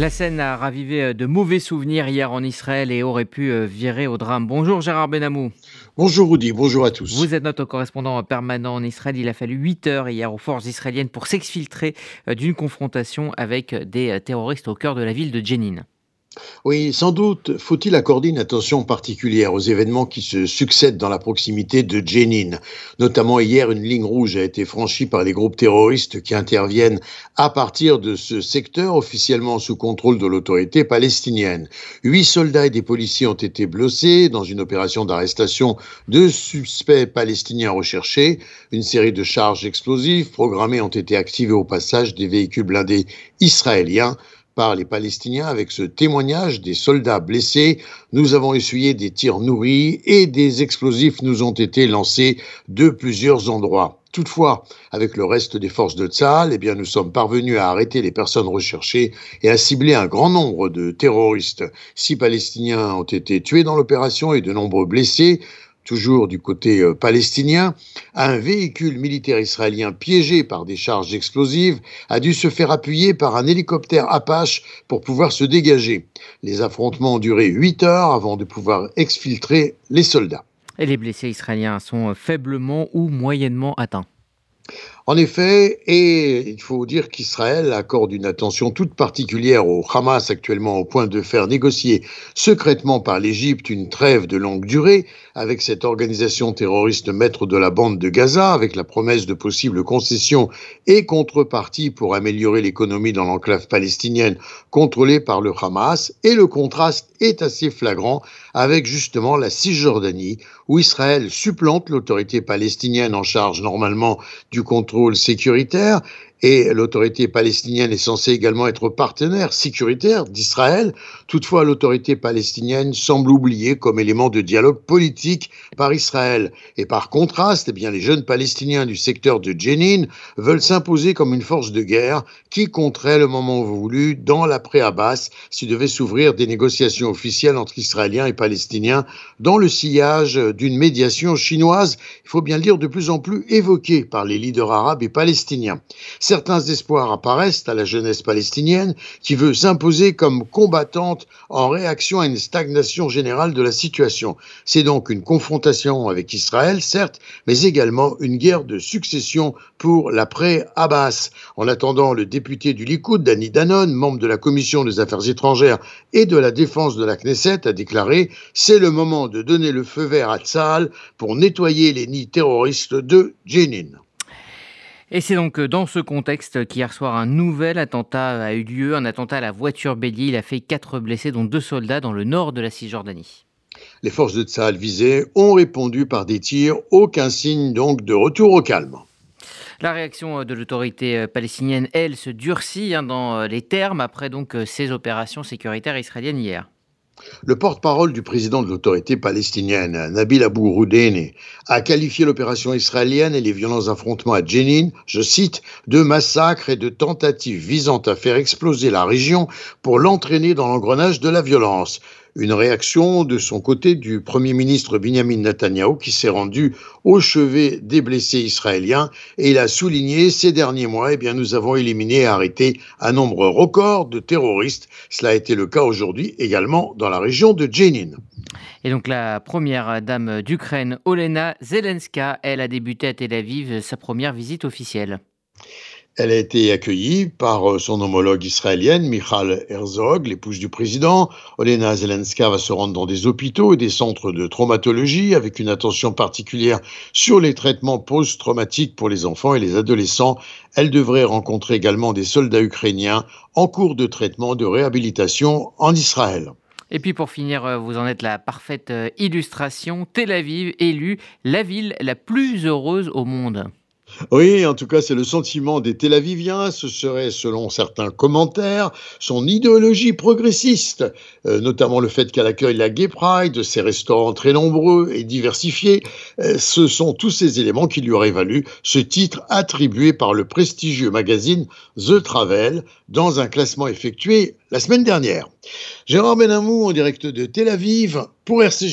La scène a ravivé euh, de mauvais souvenirs hier en Israël et aurait pu euh, virer au drame. Bonjour Gérard Benamou. Bonjour Rudy, bonjour à tous. Vous êtes notre correspondant permanent en Israël. Il a fallu 8 heures hier aux forces israéliennes pour s'exfiltrer euh, d'une confrontation avec des terroristes au cœur de la ville de Jenin. Oui, sans doute faut-il accorder une attention particulière aux événements qui se succèdent dans la proximité de Jenin? Notamment hier, une ligne rouge a été franchie par les groupes terroristes qui interviennent à partir de ce secteur officiellement sous contrôle de l'autorité palestinienne. Huit soldats et des policiers ont été blessés dans une opération d'arrestation de suspects palestiniens recherchés. Une série de charges explosives programmées ont été activées au passage des véhicules blindés israéliens par les Palestiniens avec ce témoignage des soldats blessés. Nous avons essuyé des tirs nourris et des explosifs nous ont été lancés de plusieurs endroits. Toutefois, avec le reste des forces de Tzahal, eh bien, nous sommes parvenus à arrêter les personnes recherchées et à cibler un grand nombre de terroristes. Six Palestiniens ont été tués dans l'opération et de nombreux blessés toujours du côté euh, palestinien, un véhicule militaire israélien piégé par des charges explosives a dû se faire appuyer par un hélicoptère Apache pour pouvoir se dégager. Les affrontements ont duré 8 heures avant de pouvoir exfiltrer les soldats. Et les blessés israéliens sont faiblement ou moyennement atteints. En effet, et il faut dire qu'Israël accorde une attention toute particulière au Hamas actuellement au point de faire négocier secrètement par l'Égypte une trêve de longue durée avec cette organisation terroriste maître de la bande de Gaza, avec la promesse de possibles concessions et contreparties pour améliorer l'économie dans l'enclave palestinienne contrôlée par le Hamas. Et le contraste est assez flagrant avec justement la Cisjordanie, où Israël supplante l'autorité palestinienne en charge normalement du contrôle sécuritaire et l'autorité palestinienne est censée également être partenaire sécuritaire d'Israël. Toutefois, l'autorité palestinienne semble oubliée comme élément de dialogue politique par Israël. Et par contraste, eh bien, les jeunes palestiniens du secteur de Jenin veulent s'imposer comme une force de guerre qui compterait le moment voulu dans l'après-Abbas s'il devait s'ouvrir des négociations officielles entre Israéliens et Palestiniens dans le sillage d'une médiation chinoise, il faut bien le dire, de plus en plus évoquée par les leaders arabes et palestiniens certains espoirs apparaissent à la jeunesse palestinienne qui veut s'imposer comme combattante en réaction à une stagnation générale de la situation. C'est donc une confrontation avec Israël, certes, mais également une guerre de succession pour l'après-Abbas. En attendant, le député du Likoud, Danny Danon, membre de la commission des affaires étrangères et de la défense de la Knesset, a déclaré C'est le moment de donner le feu vert à Tzal pour nettoyer les nids terroristes de Jenin. Et c'est donc dans ce contexte qu'hier soir, un nouvel attentat a eu lieu, un attentat à la voiture bélier. Il a fait quatre blessés, dont deux soldats dans le nord de la Cisjordanie. Les forces de Tsahal visées ont répondu par des tirs, aucun signe donc de retour au calme. La réaction de l'autorité palestinienne, elle, se durcit hein, dans les termes après donc ces opérations sécuritaires israéliennes hier. Le porte-parole du président de l'autorité palestinienne, Nabil Abou Roudeni, a qualifié l'opération israélienne et les violents affrontements à Jenin, je cite, de massacres et de tentatives visant à faire exploser la région pour l'entraîner dans l'engrenage de la violence. Une réaction de son côté du Premier ministre Benjamin Netanyahu qui s'est rendu au chevet des blessés israéliens et il a souligné ces derniers mois, eh bien, nous avons éliminé et arrêté un nombre record de terroristes. Cela a été le cas aujourd'hui également dans la région de Jenin. Et donc la première dame d'Ukraine, Olena Zelenska, elle a débuté à Tel Aviv sa première visite officielle. Elle a été accueillie par euh, son homologue israélienne, Michal Herzog, l'épouse du président. Olena Zelenska va se rendre dans des hôpitaux et des centres de traumatologie avec une attention particulière sur les traitements post-traumatiques pour les enfants et les adolescents. Elle devrait rencontrer également des soldats ukrainiens en cours de traitement de réhabilitation en Israël. Et puis pour finir, euh, vous en êtes la parfaite euh, illustration. Tel Aviv élue la ville la plus heureuse au monde. Oui, en tout cas, c'est le sentiment des Tel Aviviens. Ce serait, selon certains commentaires, son idéologie progressiste, euh, notamment le fait qu'elle accueille la Gay Pride, ses restaurants très nombreux et diversifiés. Euh, ce sont tous ces éléments qui lui auraient valu ce titre attribué par le prestigieux magazine The Travel dans un classement effectué la semaine dernière. Gérard Benamou en direct de Tel Aviv pour RCG.